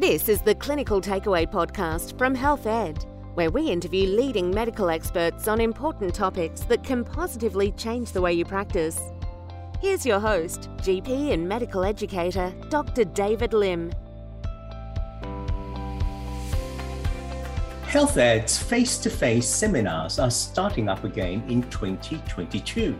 This is the Clinical Takeaway podcast from Health Ed, where we interview leading medical experts on important topics that can positively change the way you practice. Here's your host, GP and medical educator, Dr. David Lim. Health Ed's face to face seminars are starting up again in 2022,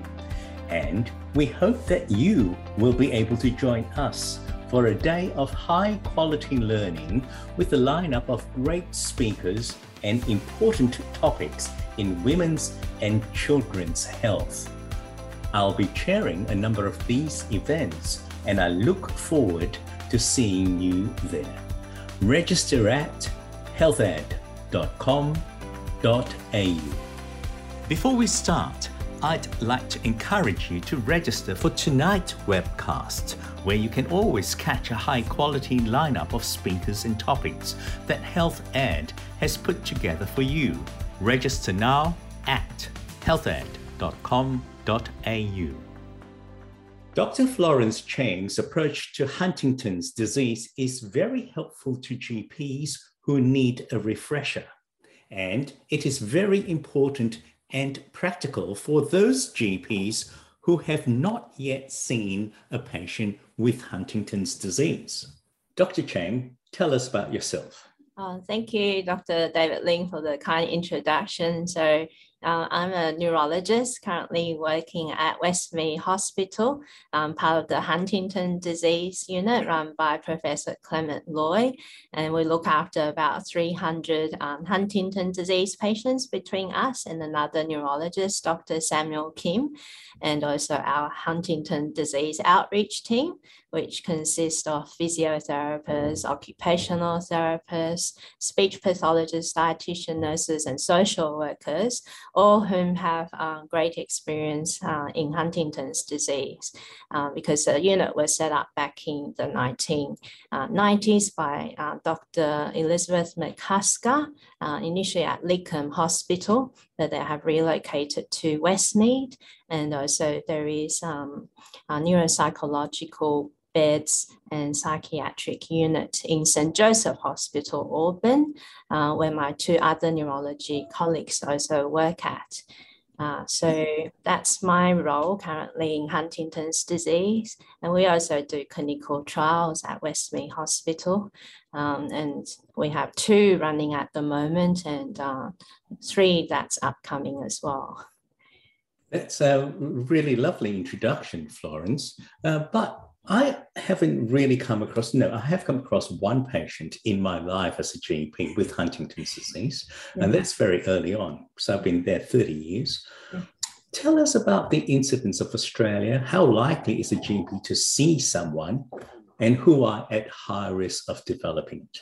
and we hope that you will be able to join us for a day of high quality learning with a lineup of great speakers and important topics in women's and children's health. I'll be chairing a number of these events and I look forward to seeing you there. Register at healthed.com.au. Before we start, I'd like to encourage you to register for tonight's webcast, where you can always catch a high quality lineup of speakers and topics that Health Ed has put together for you. Register now at healthed.com.au. Dr. Florence Chang's approach to Huntington's disease is very helpful to GPs who need a refresher. And it is very important and practical for those GPs who have not yet seen a patient with Huntington's disease. Dr. Chang, tell us about yourself. Uh, thank you, Dr. David Lim, for the kind introduction. So, uh, I'm a neurologist currently working at Westmead Hospital, um, part of the Huntington disease unit run by Professor Clement Loy. And we look after about 300 um, Huntington disease patients between us and another neurologist, Dr. Samuel Kim, and also our Huntington disease outreach team, which consists of physiotherapists, occupational therapists, speech pathologists, dietitian nurses, and social workers all whom have uh, great experience uh, in Huntington's disease, uh, because the unit was set up back in the 1990s uh, by uh, Dr. Elizabeth McCusker, uh, initially at Lidcombe Hospital, but they have relocated to Westmead, and also there is um, a neuropsychological beds and psychiatric unit in St. Joseph Hospital, Auburn, uh, where my two other neurology colleagues also work at. Uh, so that's my role currently in Huntington's disease. And we also do clinical trials at Westmead Hospital. Um, and we have two running at the moment and uh, three that's upcoming as well. That's a really lovely introduction, Florence. Uh, but I haven't really come across, no, I have come across one patient in my life as a GP with Huntington's disease, yeah. and that's very early on. So I've been there 30 years. Yeah. Tell us about the incidence of Australia. How likely is a GP to see someone and who are at high risk of developing it?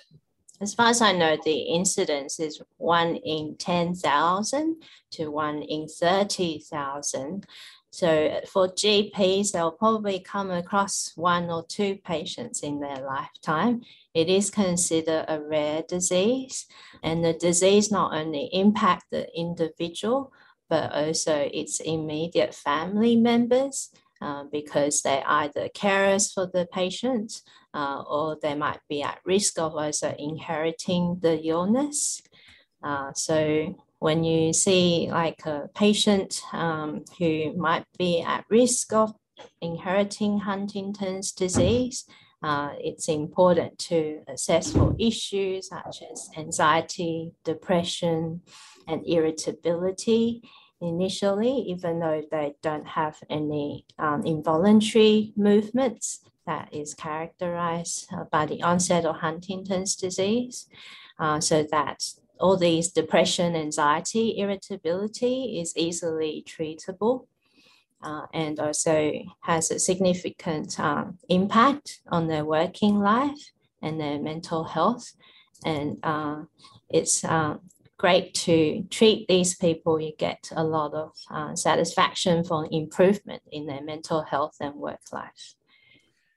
As far as I know, the incidence is one in 10,000 to one in 30,000. So for GPs, they'll probably come across one or two patients in their lifetime. It is considered a rare disease, and the disease not only impact the individual, but also its immediate family members uh, because they're either carers for the patient uh, or they might be at risk of also inheriting the illness. Uh, so when you see like a patient um, who might be at risk of inheriting Huntington's disease, uh, it's important to assess for issues such as anxiety, depression, and irritability initially, even though they don't have any um, involuntary movements that is characterized uh, by the onset of Huntington's disease. Uh, so that all these depression, anxiety, irritability is easily treatable. Uh, and also has a significant um, impact on their working life and their mental health. And uh, it's uh, great to treat these people. You get a lot of uh, satisfaction from improvement in their mental health and work life.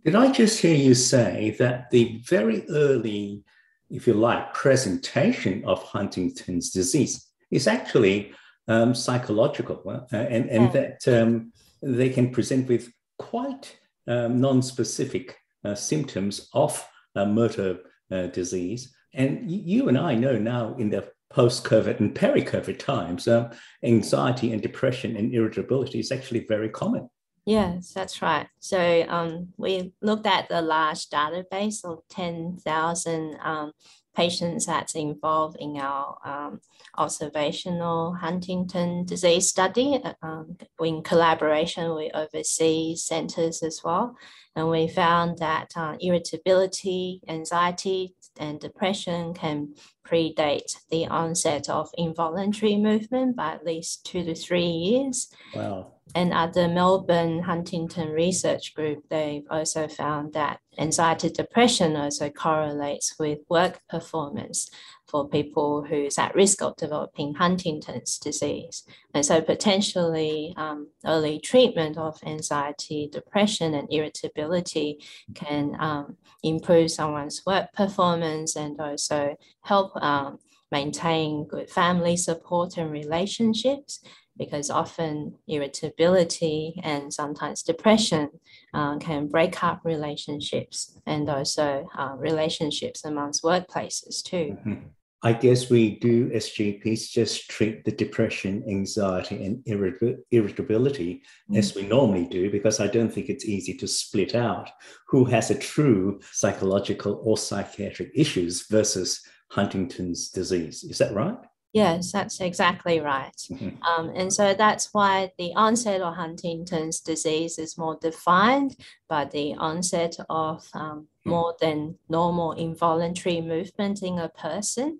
Did I just hear you say that the very early if you like, presentation of Huntington's disease is actually um, psychological, uh, and, and yeah. that um, they can present with quite um, non-specific uh, symptoms of uh, motor uh, disease. And you and I know now in the post COVID and peri COVID times, um, anxiety and depression and irritability is actually very common. Yes, that's right. So um, we looked at the large database of 10,000 um, patients that's involved in our um, observational Huntington disease study um, in collaboration with overseas centers as well. And we found that uh, irritability, anxiety, and depression can predate the onset of involuntary movement by at least two to three years. Wow. And at the Melbourne Huntington Research Group, they've also found that anxiety depression also correlates with work performance for people who's at risk of developing Huntington's disease. And so potentially um, early treatment of anxiety, depression, and irritability can um, improve someone's work performance and also help um, maintain good family support and relationships because often irritability and sometimes depression uh, can break up relationships and also uh, relationships amongst workplaces too. Mm-hmm. I guess we do as GPs just treat the depression, anxiety, and irritability mm-hmm. as we normally do, because I don't think it's easy to split out who has a true psychological or psychiatric issues versus Huntington's disease. Is that right? Yes, that's exactly right. Mm-hmm. Um, and so that's why the onset of Huntington's disease is more defined by the onset of um, hmm. more than normal involuntary movement in a person.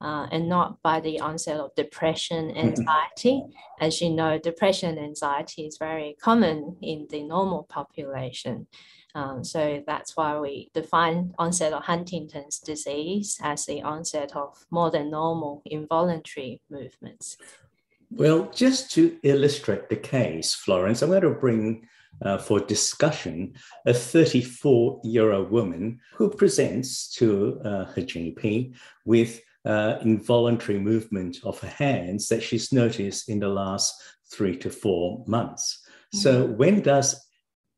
Uh, and not by the onset of depression, anxiety. As you know, depression, anxiety is very common in the normal population. Um, so that's why we define onset of Huntington's disease as the onset of more than normal involuntary movements. Well, just to illustrate the case, Florence, I'm going to bring uh, for discussion a 34 year old woman who presents to uh, her GP with uh, involuntary movement of her hands that she's noticed in the last three to four months. Mm-hmm. So, when does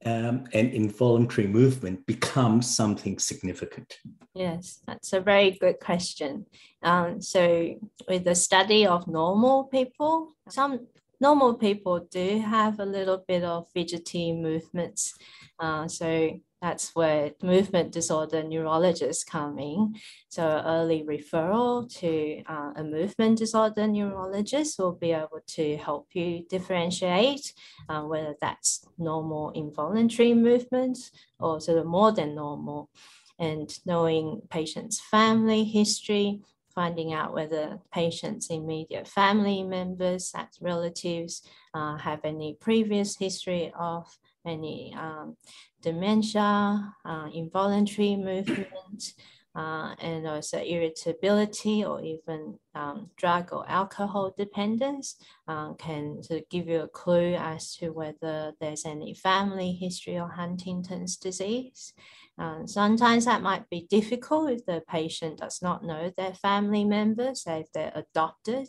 um, and involuntary movement become something significant? Yes, that's a very good question. Um, so, with the study of normal people, some normal people do have a little bit of fidgety movements. Uh, so, that's where movement disorder neurologists come in. So early referral to uh, a movement disorder neurologist will be able to help you differentiate uh, whether that's normal involuntary movements or sort of more than normal. And knowing patient's family history, finding out whether patient's immediate family members, that's relatives, uh, have any previous history of any um, dementia, uh, involuntary movement, uh, and also irritability or even um, drug or alcohol dependence uh, can sort of give you a clue as to whether there's any family history of Huntington's disease. Uh, sometimes that might be difficult if the patient does not know their family members, say if they're adopted.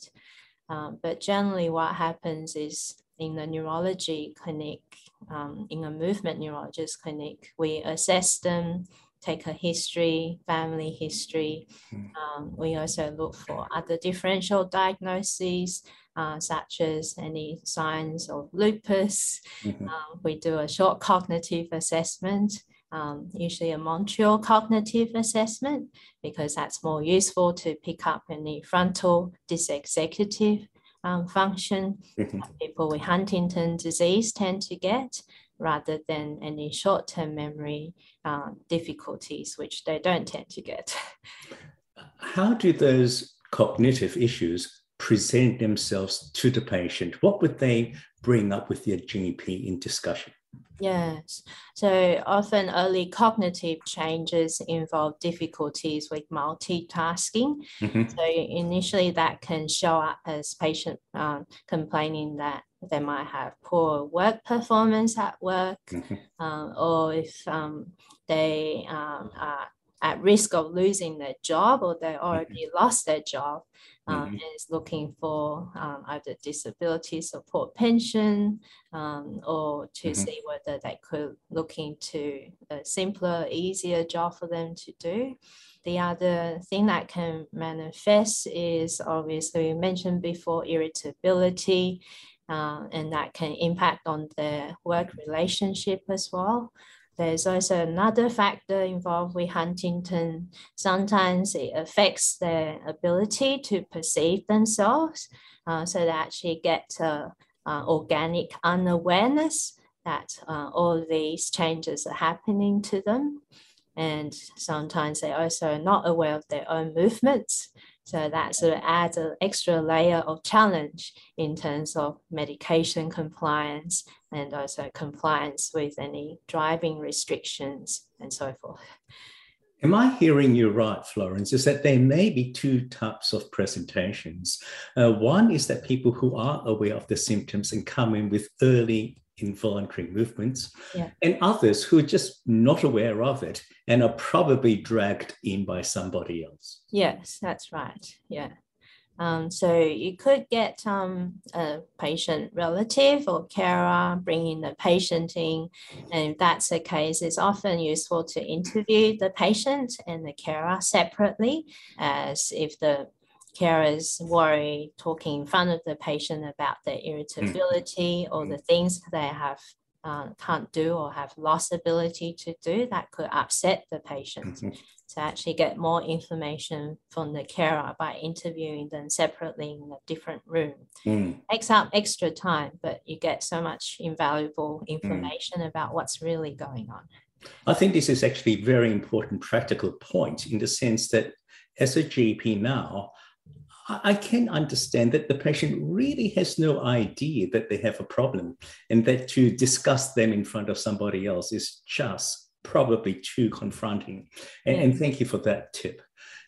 Um, but generally what happens is in the neurology clinic, um, in a movement neurologist clinic, we assess them, take a history, family history. Hmm. Um, we also look for other differential diagnoses, uh, such as any signs of lupus. Mm-hmm. Uh, we do a short cognitive assessment. Um, usually a Montreal cognitive assessment because that's more useful to pick up any frontal dysexecutive um, function mm-hmm. people with Huntington disease tend to get rather than any short-term memory uh, difficulties, which they don't tend to get. How do those cognitive issues present themselves to the patient? What would they bring up with their GP in discussion? Yes. So often early cognitive changes involve difficulties with multitasking. Mm-hmm. So initially that can show up as patient um, complaining that they might have poor work performance at work, mm-hmm. uh, or if um, they um, are at risk of losing their job or they already mm-hmm. lost their job um, mm-hmm. and is looking for um, either disability support pension um, or to mm-hmm. see whether they could look into a simpler, easier job for them to do. The other thing that can manifest is obviously we mentioned before irritability, uh, and that can impact on their work relationship as well. There's also another factor involved with Huntington. Sometimes it affects their ability to perceive themselves. Uh, so they actually get uh, uh, organic unawareness that uh, all these changes are happening to them. And sometimes they also are not aware of their own movements. So that sort of adds an extra layer of challenge in terms of medication compliance and also compliance with any driving restrictions and so forth. Am I hearing you right, Florence? Is that there may be two types of presentations. Uh, one is that people who are aware of the symptoms and come in with early involuntary movements, yeah. and others who are just not aware of it and are probably dragged in by somebody else. Yes, that's right. Yeah. Um, so you could get um, a patient relative or carer bringing the patient in. And if that's the case, it's often useful to interview the patient and the carer separately, as if the carers worry talking in front of the patient about their irritability or the things they have uh, can't do or have lost ability to do that could upset the patient. Mm-hmm. To actually get more information from the carer by interviewing them separately in a different room. Mm. Takes up extra time, but you get so much invaluable mm. information mm. about what's really going on. I think this is actually a very important practical point in the sense that as a GP now, I can understand that the patient really has no idea that they have a problem and that to discuss them in front of somebody else is just probably too confronting. And, yeah. and thank you for that tip.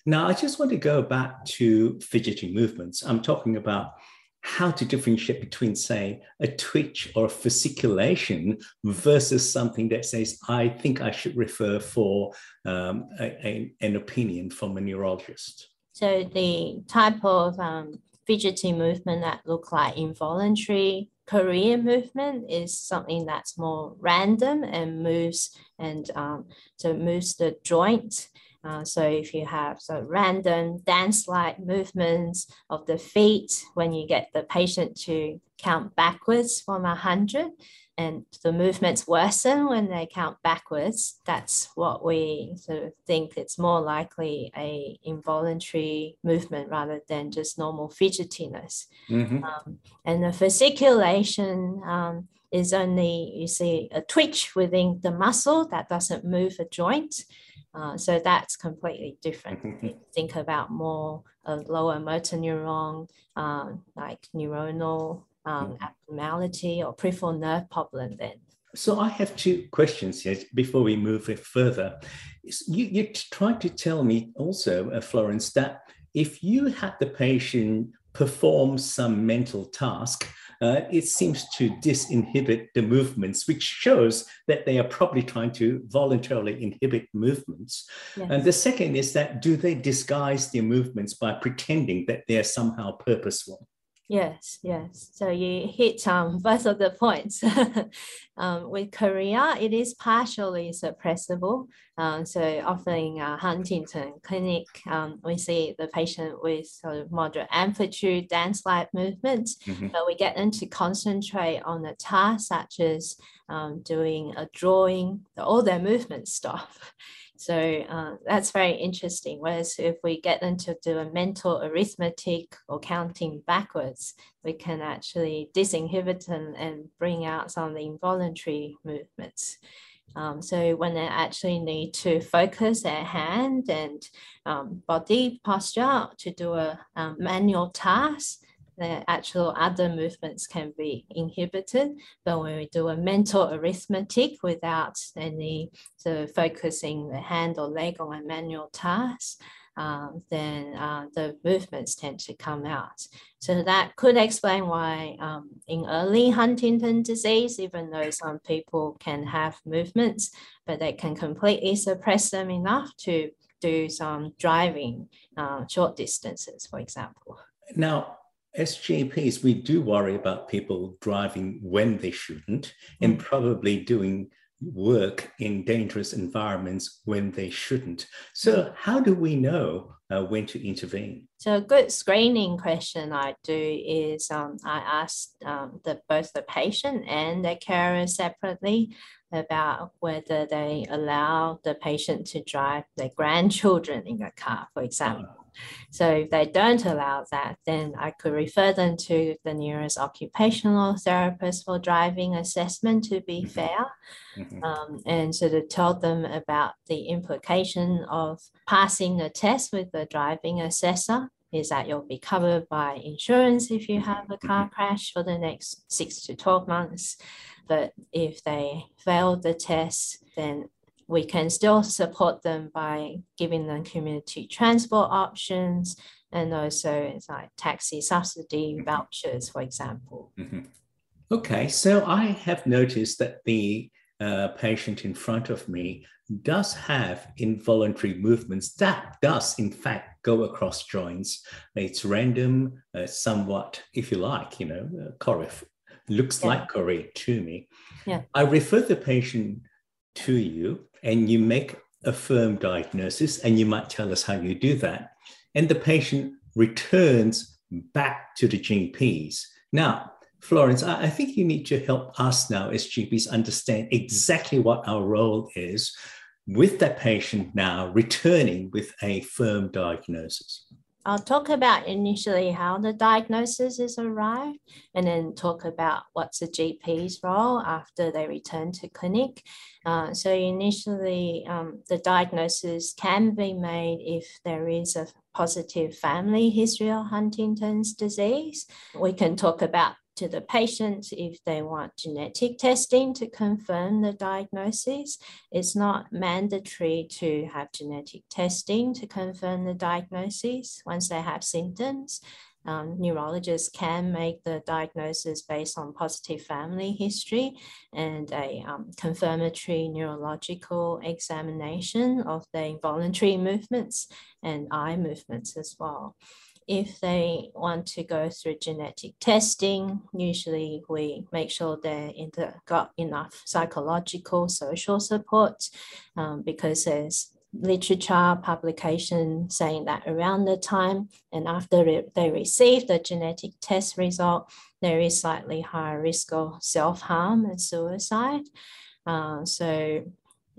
Now, I just want to go back to fidgeting movements. I'm talking about how to differentiate between, say, a twitch or a fasciculation versus something that says, I think I should refer for um, a, a, an opinion from a neurologist. So the type of um, fidgety movement that look like involuntary Korean movement is something that's more random and moves and um, so moves the joint. Uh, so if you have so random dance-like movements of the feet when you get the patient to count backwards from a hundred, and the movements worsen when they count backwards, that's what we sort of think it's more likely a involuntary movement rather than just normal fidgetiness. Mm-hmm. Um, and the fasciculation um, is only, you see, a twitch within the muscle that doesn't move a joint. Uh, so that's completely different. Mm-hmm. think about more lower motor neuron, uh, like neuronal um, mm. abnormality or peripheral nerve problem then? So I have two questions here before we move further. You, you tried to tell me also, uh, Florence, that if you had the patient perform some mental task, uh, it seems to disinhibit the movements, which shows that they are probably trying to voluntarily inhibit movements. Yes. And the second is that do they disguise their movements by pretending that they're somehow purposeful? Yes, yes. So you hit um, both of the points. um, with chorea, it is partially suppressible. Um, so often in uh, Huntington clinic, um, we see the patient with sort of moderate amplitude dance-like movements, mm-hmm. but we get them to concentrate on a task such as um, doing a drawing, all their movements stop. So uh, that's very interesting. Whereas if we get them to do a mental arithmetic or counting backwards, we can actually disinhibit them and bring out some of the involuntary movements. Um, so when they actually need to focus their hand and um, body posture to do a um, manual task, the actual other movements can be inhibited. But when we do a mental arithmetic without any of focusing the hand or leg on a manual task, um, then uh, the movements tend to come out. So that could explain why um, in early Huntington disease, even though some people can have movements, but they can completely suppress them enough to do some driving uh, short distances, for example. Now, as GPs, we do worry about people driving when they shouldn't and mm. probably doing work in dangerous environments when they shouldn't. So, how do we know uh, when to intervene? So, a good screening question I do is um, I ask um, the, both the patient and the carer separately about whether they allow the patient to drive their grandchildren in a car, for example. Uh-huh. So if they don't allow that, then I could refer them to the nearest occupational therapist for driving assessment to be mm-hmm. fair. Mm-hmm. Um, and sort of tell them about the implication of passing the test with the driving assessor is that you'll be covered by insurance if you have a car mm-hmm. crash for the next six to 12 months. But if they fail the test, then we can still support them by giving them community transport options and also it's like taxi subsidy mm-hmm. vouchers, for example. Mm-hmm. Okay, so I have noticed that the uh, patient in front of me does have involuntary movements that does in fact go across joints. It's random, uh, somewhat, if you like, you know, uh, looks yeah. like chorea to me. Yeah. I refer the patient to you and you make a firm diagnosis, and you might tell us how you do that. And the patient returns back to the GPs. Now, Florence, I think you need to help us now as GPs understand exactly what our role is with that patient now returning with a firm diagnosis. I'll talk about initially how the diagnosis is arrived and then talk about what's the GP's role after they return to clinic. Uh, so initially, um, the diagnosis can be made if there is a positive family history of Huntington's disease. We can talk about to the patient if they want genetic testing to confirm the diagnosis. It's not mandatory to have genetic testing to confirm the diagnosis once they have symptoms. Um, neurologists can make the diagnosis based on positive family history and a um, confirmatory neurological examination of the involuntary movements and eye movements as well if they want to go through genetic testing, usually we make sure they got enough psychological, social support um, because there's literature publication saying that around the time and after they receive the genetic test result, there is slightly higher risk of self-harm and suicide. Uh, so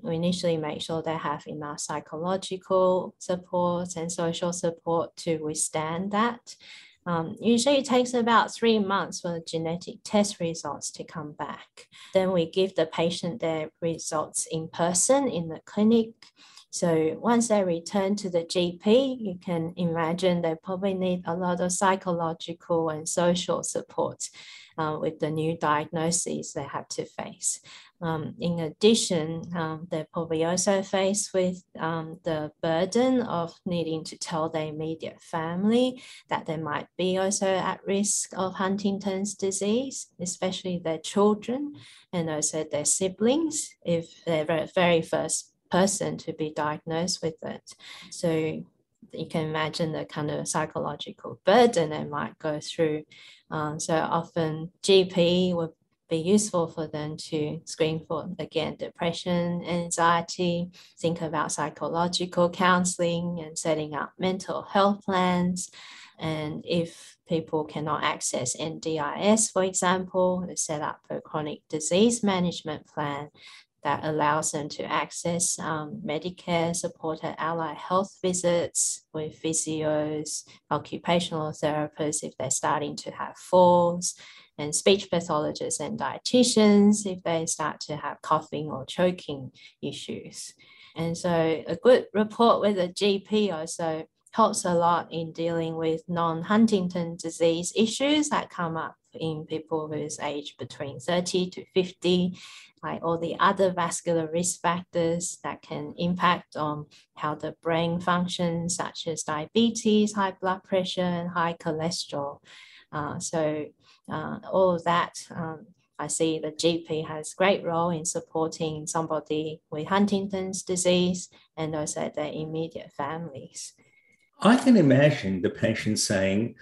we initially make sure they have enough psychological support and social support to withstand that. Um, usually it takes about three months for the genetic test results to come back. Then we give the patient their results in person in the clinic. So once they return to the GP, you can imagine they probably need a lot of psychological and social support uh, with the new diagnoses they have to face. Um, in addition, um, they're probably also faced with um, the burden of needing to tell their immediate family that they might be also at risk of Huntington's disease, especially their children and also their siblings if they're the very first person to be diagnosed with it. So you can imagine the kind of psychological burden they might go through. Um, so often GP would be useful for them to screen for, again, depression, anxiety, think about psychological counseling and setting up mental health plans. And if people cannot access NDIS, for example, set up a chronic disease management plan that allows them to access um, Medicare supported allied health visits with physios, occupational therapists if they're starting to have falls, and speech pathologists and dietitians if they start to have coughing or choking issues. And so a good report with a GP also helps a lot in dealing with non-Huntington disease issues that come up in people whose age between 30 to 50 like all the other vascular risk factors that can impact on how the brain functions, such as diabetes, high blood pressure, and high cholesterol. Uh, so uh, all of that um, I see the GP has great role in supporting somebody with Huntington's disease and also their immediate families. I can imagine the patient saying,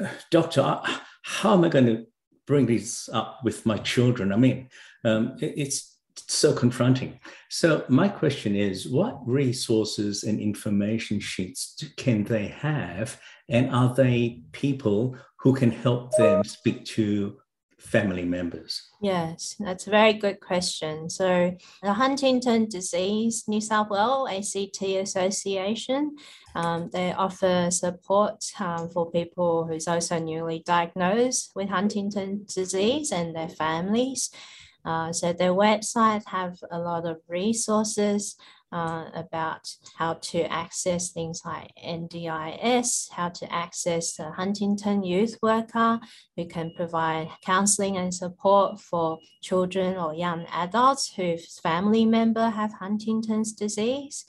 uh, Doctor, how am I going to bring this up with my children? I mean, um, it's so confronting. So, my question is what resources and information sheets can they have? And are they people who can help them speak to family members? Yes, that's a very good question. So, the Huntington Disease New South Wales ACT Association, um, they offer support um, for people who's also newly diagnosed with Huntington disease and their families. Uh, so their website have a lot of resources uh, about how to access things like NDIS, how to access the Huntington Youth Worker who can provide counseling and support for children or young adults whose family member have Huntington's disease.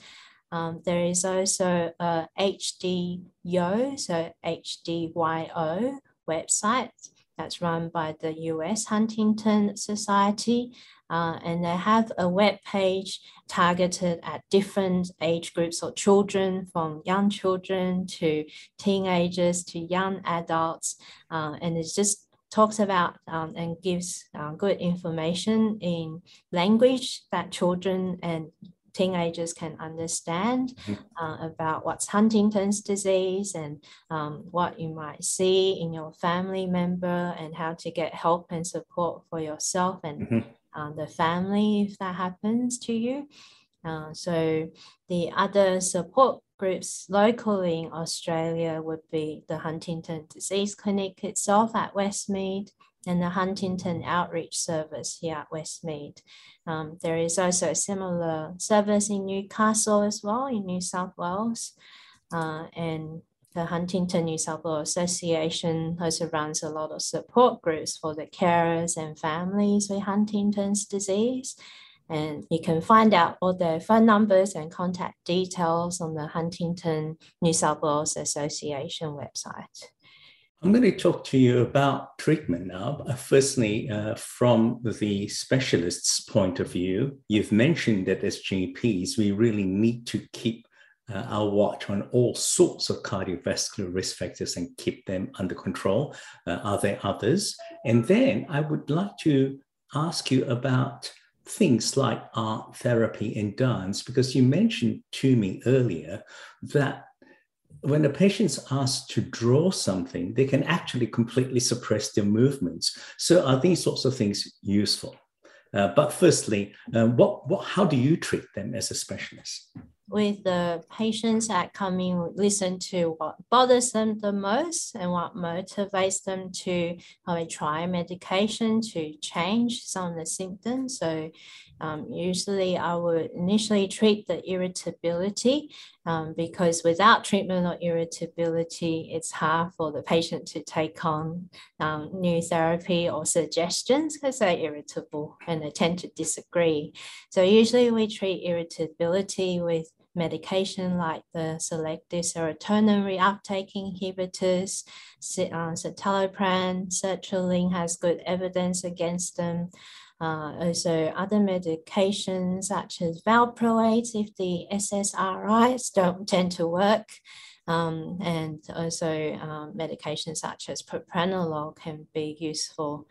Um, there is also a HDYO, so HDYO website that's run by the US Huntington Society. Uh, and they have a web page targeted at different age groups or children, from young children to teenagers to young adults. Uh, and it just talks about um, and gives uh, good information in language that children and teenagers can understand mm-hmm. uh, about what's Huntington's disease and um, what you might see in your family member and how to get help and support for yourself and mm-hmm. uh, the family if that happens to you. Uh, so the other support groups locally in Australia would be the Huntington Disease Clinic itself at Westmead and the Huntington Outreach Service here at Westmead. Um, there is also a similar service in Newcastle as well, in New South Wales. Uh, and the Huntington New South Wales Association also runs a lot of support groups for the carers and families with Huntington's disease. And you can find out all the phone numbers and contact details on the Huntington New South Wales Association website. I'm going to talk to you about treatment now. Firstly, uh, from the specialist's point of view, you've mentioned that as GPs, we really need to keep uh, our watch on all sorts of cardiovascular risk factors and keep them under control. Uh, are there others? And then I would like to ask you about things like art therapy and dance, because you mentioned to me earlier that when a patient's asked to draw something, they can actually completely suppress their movements. So are these sorts of things useful? Uh, but firstly, uh, what, what, how do you treat them as a specialist? With the patients that come in, listen to what bothers them the most and what motivates them to uh, try medication to change some of the symptoms. So um, usually I would initially treat the irritability um, because without treatment or irritability, it's hard for the patient to take on um, new therapy or suggestions because they're irritable and they tend to disagree. So usually we treat irritability with medication like the selective serotonin reuptake inhibitors, uh, citalopram, sertraline has good evidence against them. Uh, also other medications such as valproate if the SSRIs don't tend to work. Um, and also um, medications such as propranolol can be useful.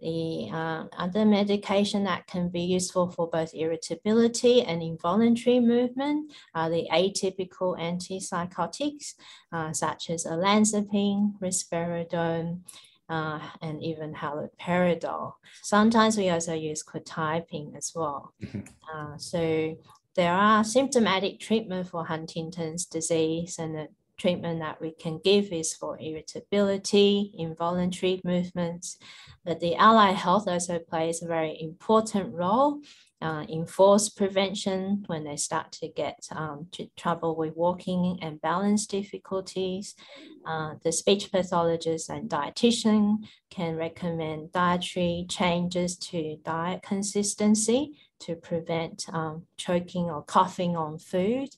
The uh, other medication that can be useful for both irritability and involuntary movement are the atypical antipsychotics, uh, such as olanzapine, risperidone, uh, and even haloperidol. Sometimes we also use quetiapine as well. Mm-hmm. Uh, so there are symptomatic treatment for Huntington's disease and treatment that we can give is for irritability, involuntary movements. But the allied health also plays a very important role uh, enforce prevention when they start to get um, to trouble with walking and balance difficulties. Uh, the speech pathologist and dietitian can recommend dietary changes to diet consistency to prevent um, choking or coughing on food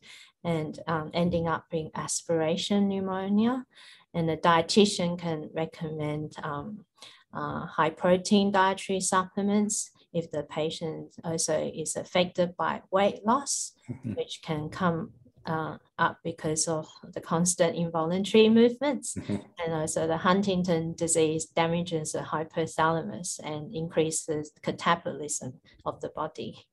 and um, ending up being aspiration pneumonia. And the dietitian can recommend um, uh, high protein dietary supplements if the patient also is affected by weight loss, mm-hmm. which can come uh, up because of the constant involuntary movements. Mm-hmm. And also the Huntington disease damages the hypothalamus and increases the catabolism of the body.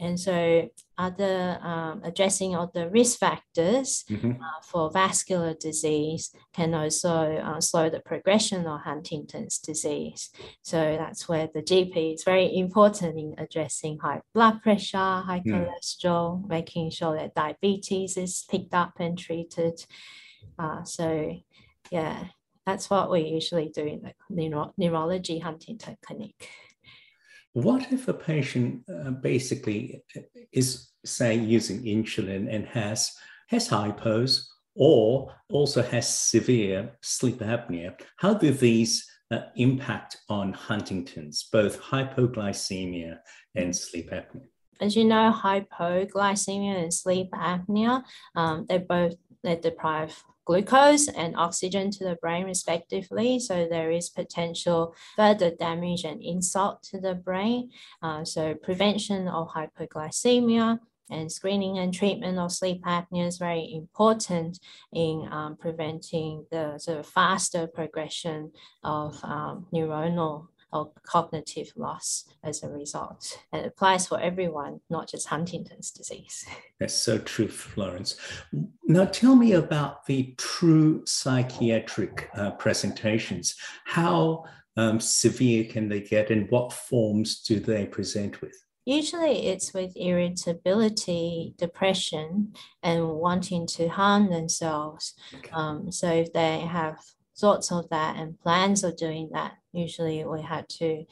And so other um, addressing of the risk factors mm-hmm. uh, for vascular disease can also uh, slow the progression of Huntington's disease. So that's where the GP is very important in addressing high blood pressure, high mm. cholesterol, making sure that diabetes is picked up and treated. Uh, so yeah, that's what we usually do in the neuro- neurology Huntington clinic. What if a patient uh, basically is, say, using insulin and has has hypos or also has severe sleep apnea? How do these uh, impact on Huntington's, both hypoglycemia and sleep apnea? As you know, hypoglycemia and sleep apnea, um, they both they deprive glucose and oxygen to the brain respectively. So there is potential further damage and insult to the brain. Uh, so prevention of hypoglycemia and screening and treatment of sleep apnea is very important in um, preventing the sort of faster progression of um, neuronal or cognitive loss as a result. And it applies for everyone, not just Huntington's disease. That's so true, Florence. Now, tell me about the true psychiatric uh, presentations. How um, severe can they get, and what forms do they present with? Usually it's with irritability, depression, and wanting to harm themselves. Okay. Um, so if they have thoughts of that and plans of doing that, usually we had to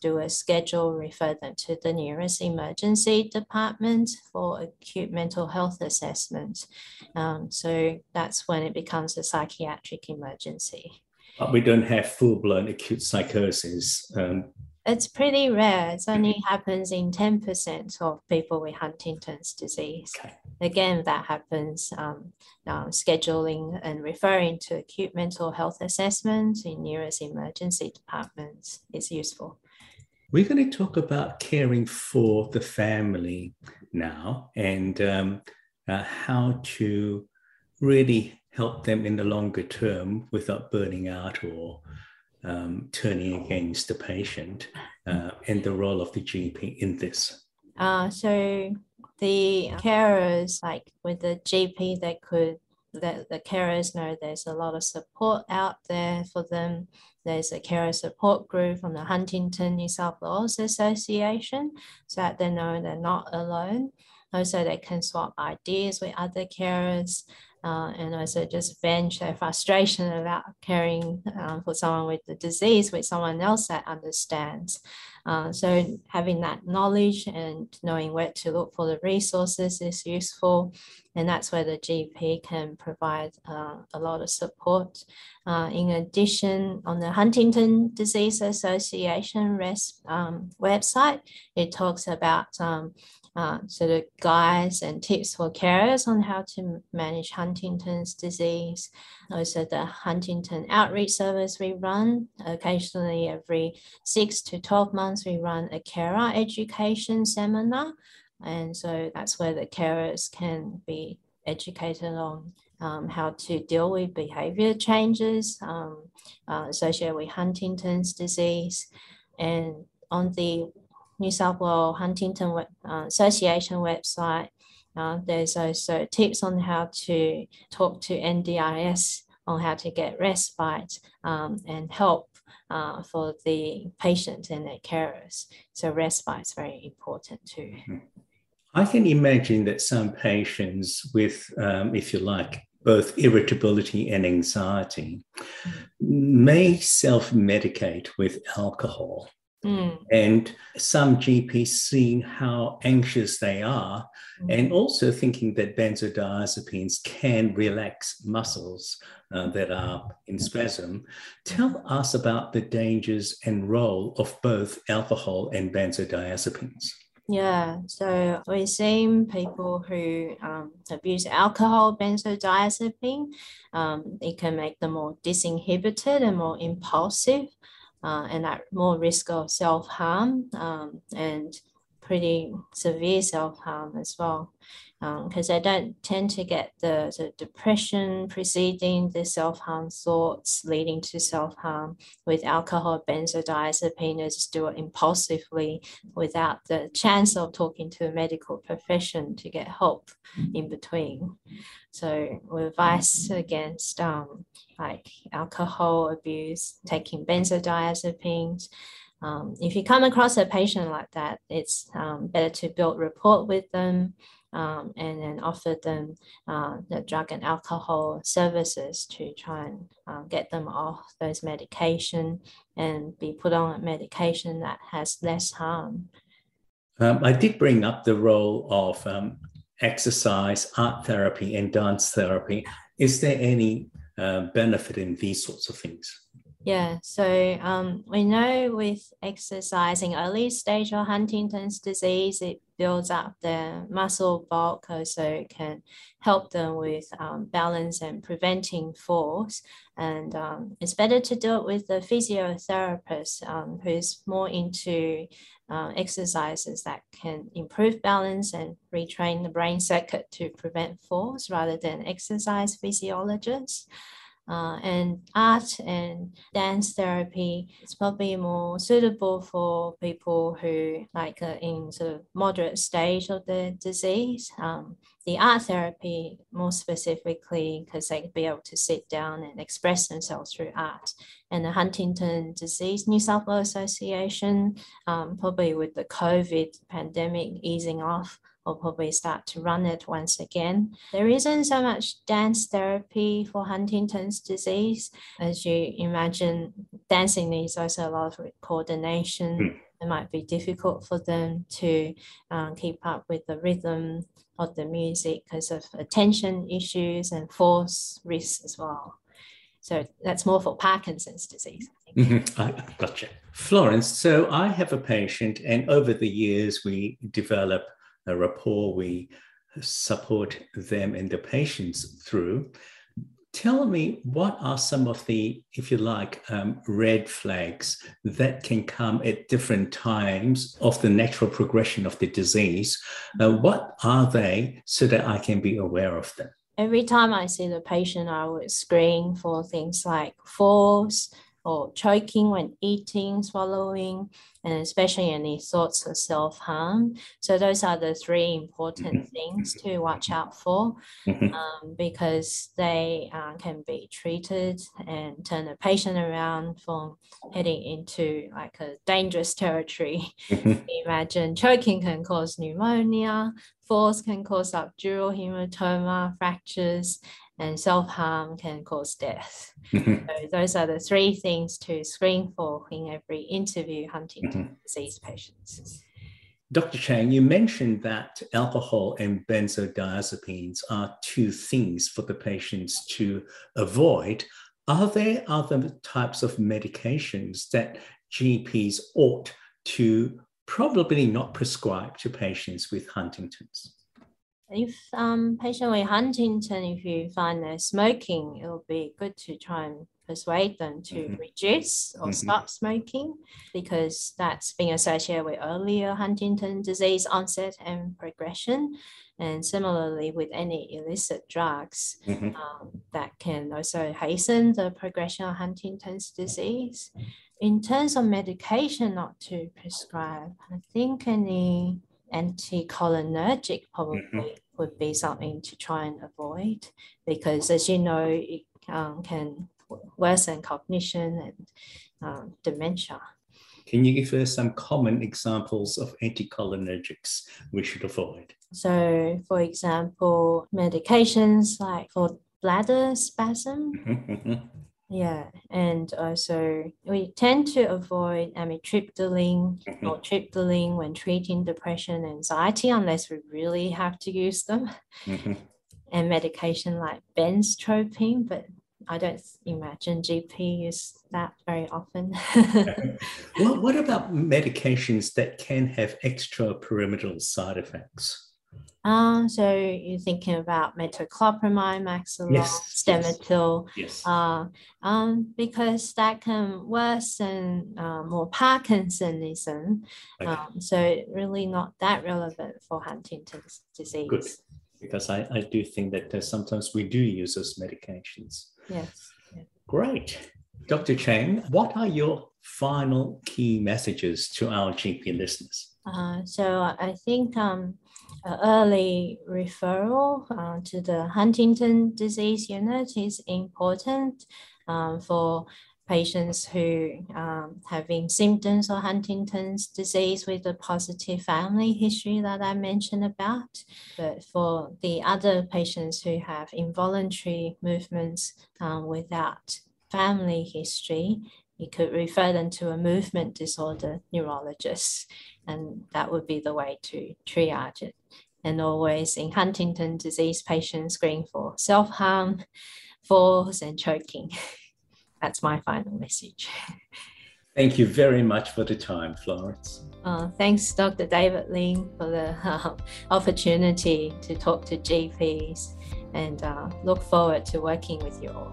do a schedule, refer them to the nearest emergency department for acute mental health assessment. Um, so that's when it becomes a psychiatric emergency. But we don't have full blown acute psychosis. Um, it's pretty rare. It only happens in 10% of people with Huntington's disease. Okay. Again, that happens um, scheduling and referring to acute mental health assessments in nearest emergency departments is useful. We're going to talk about caring for the family now and um, uh, how to really help them in the longer term without burning out or um, turning against the patient uh, and the role of the GP in this? Uh, so the carers, like with the GP, they could let the carers know there's a lot of support out there for them. There's a carer support group from the Huntington New South Wales Association so that they know they're not alone. Also, they can swap ideas with other carers uh, and also just vent their frustration about caring uh, for someone with the disease with someone else that understands. Uh, so having that knowledge and knowing where to look for the resources is useful. And that's where the GP can provide uh, a lot of support. Uh, in addition, on the Huntington Disease Association um, website, it talks about um, uh, sort of guides and tips for carers on how to manage Huntington's disease. Also, the Huntington Outreach Service we run occasionally every six to 12 months, we run a carer education seminar. And so that's where the carers can be educated on um, how to deal with behavior changes um, uh, associated with Huntington's disease. And on the New South Wales Huntington uh, Association website. Uh, there's also tips on how to talk to NDIS on how to get respite um, and help uh, for the patient and their carers. So respite is very important too. Mm-hmm. I can imagine that some patients with, um, if you like, both irritability and anxiety mm-hmm. may self medicate with alcohol. Mm. And some GPs seeing how anxious they are, mm. and also thinking that benzodiazepines can relax muscles uh, that are in spasm. Tell us about the dangers and role of both alcohol and benzodiazepines. Yeah, so we've seen people who um, abuse alcohol, benzodiazepine. Um, it can make them more disinhibited and more impulsive. Uh, and at more risk of self harm um, and pretty severe self harm as well because um, I don't tend to get the, the depression preceding the self harm thoughts leading to self harm. With alcohol, benzodiazepine, I just do it impulsively without the chance of talking to a medical profession to get help in between. So, we advise against um, like alcohol abuse, taking benzodiazepines. Um, if you come across a patient like that, it's um, better to build rapport with them um, and then offer them uh, the drug and alcohol services to try and uh, get them off those medication and be put on a medication that has less harm. Um, I did bring up the role of um, exercise, art therapy, and dance therapy. Is there any uh, benefit in these sorts of things? Yeah, so um, we know with exercising early stage of Huntington's disease, it builds up the muscle bulk, so it can help them with um, balance and preventing falls. And um, it's better to do it with the physiotherapist um, who's more into uh, exercises that can improve balance and retrain the brain circuit to prevent falls rather than exercise physiologists uh, and art and dance therapy is probably more suitable for people who like uh, in sort of moderate stage of the disease. Um, the art therapy more specifically because they could be able to sit down and express themselves through art. And the Huntington Disease New South Wales Association, um, probably with the COVID pandemic easing off, will probably start to run it once again. There isn't so much dance therapy for Huntington's disease. As you imagine, dancing needs also a lot of coordination. Mm. It might be difficult for them to um, keep up with the rhythm of the music because of attention issues and force risks as well. So that's more for Parkinson's disease. Mm-hmm. I, gotcha. Florence, so I have a patient, and over the years, we develop a rapport we support them and the patients through. Tell me what are some of the, if you like, um, red flags that can come at different times of the natural progression of the disease? Uh, what are they so that I can be aware of them? Every time I see the patient, I would screen for things like falls, or choking when eating, swallowing, and especially any thoughts of self harm. So, those are the three important mm-hmm. things to watch out for mm-hmm. um, because they uh, can be treated and turn a patient around from heading into like a dangerous territory. Mm-hmm. Imagine choking can cause pneumonia, falls can cause subdural hematoma, fractures, and self harm can cause death. Mm-hmm. So those are the three things to screen for in every interview Huntington mm-hmm. disease patients. Dr. Chang, you mentioned that alcohol and benzodiazepines are two things for the patients to avoid. Are there other types of medications that GPs ought to probably not prescribe to patients with Huntington's? If um, patient with Huntington, if you find they're smoking, it will be good to try and persuade them to mm-hmm. reduce or mm-hmm. stop smoking because that's being associated with earlier Huntington disease onset and progression. And similarly, with any illicit drugs, mm-hmm. um, that can also hasten the progression of Huntington's disease. In terms of medication not to prescribe, I think any anticholinergic probably mm-hmm. Would be something to try and avoid because, as you know, it um, can worsen cognition and um, dementia. Can you give us some common examples of anticholinergics we should avoid? So, for example, medications like for bladder spasm, mm-hmm. Yeah, and also we tend to avoid amitriptyline mm-hmm. nortriptyline when treating depression and anxiety unless we really have to use them. Mm-hmm. And medication like benztropine, but I don't imagine GP use that very often. well, what about medications that can have extra extrapyramidal side effects? Um, so you're thinking about metoclopramide, Maxolon, Yes, Stemetil, Yes. uh, um, because that can worsen uh, more Parkinsonism. Okay. Um, so really not that relevant for Huntington's disease. Good. because I, I do think that uh, sometimes we do use those medications. Yes. Great. Dr. Chang, what are your final key messages to our GP listeners? Uh, so I think um, early referral uh, to the Huntington disease unit is important um, for patients who um, having symptoms of Huntington's disease with a positive family history that I mentioned about. But for the other patients who have involuntary movements um, without family history, you could refer them to a movement disorder neurologist, and that would be the way to triage it. And always in Huntington disease patients screen for self harm, falls, and choking. That's my final message. Thank you very much for the time, Florence. Uh, thanks, Dr. David Lim, for the uh, opportunity to talk to GPs and uh, look forward to working with you all.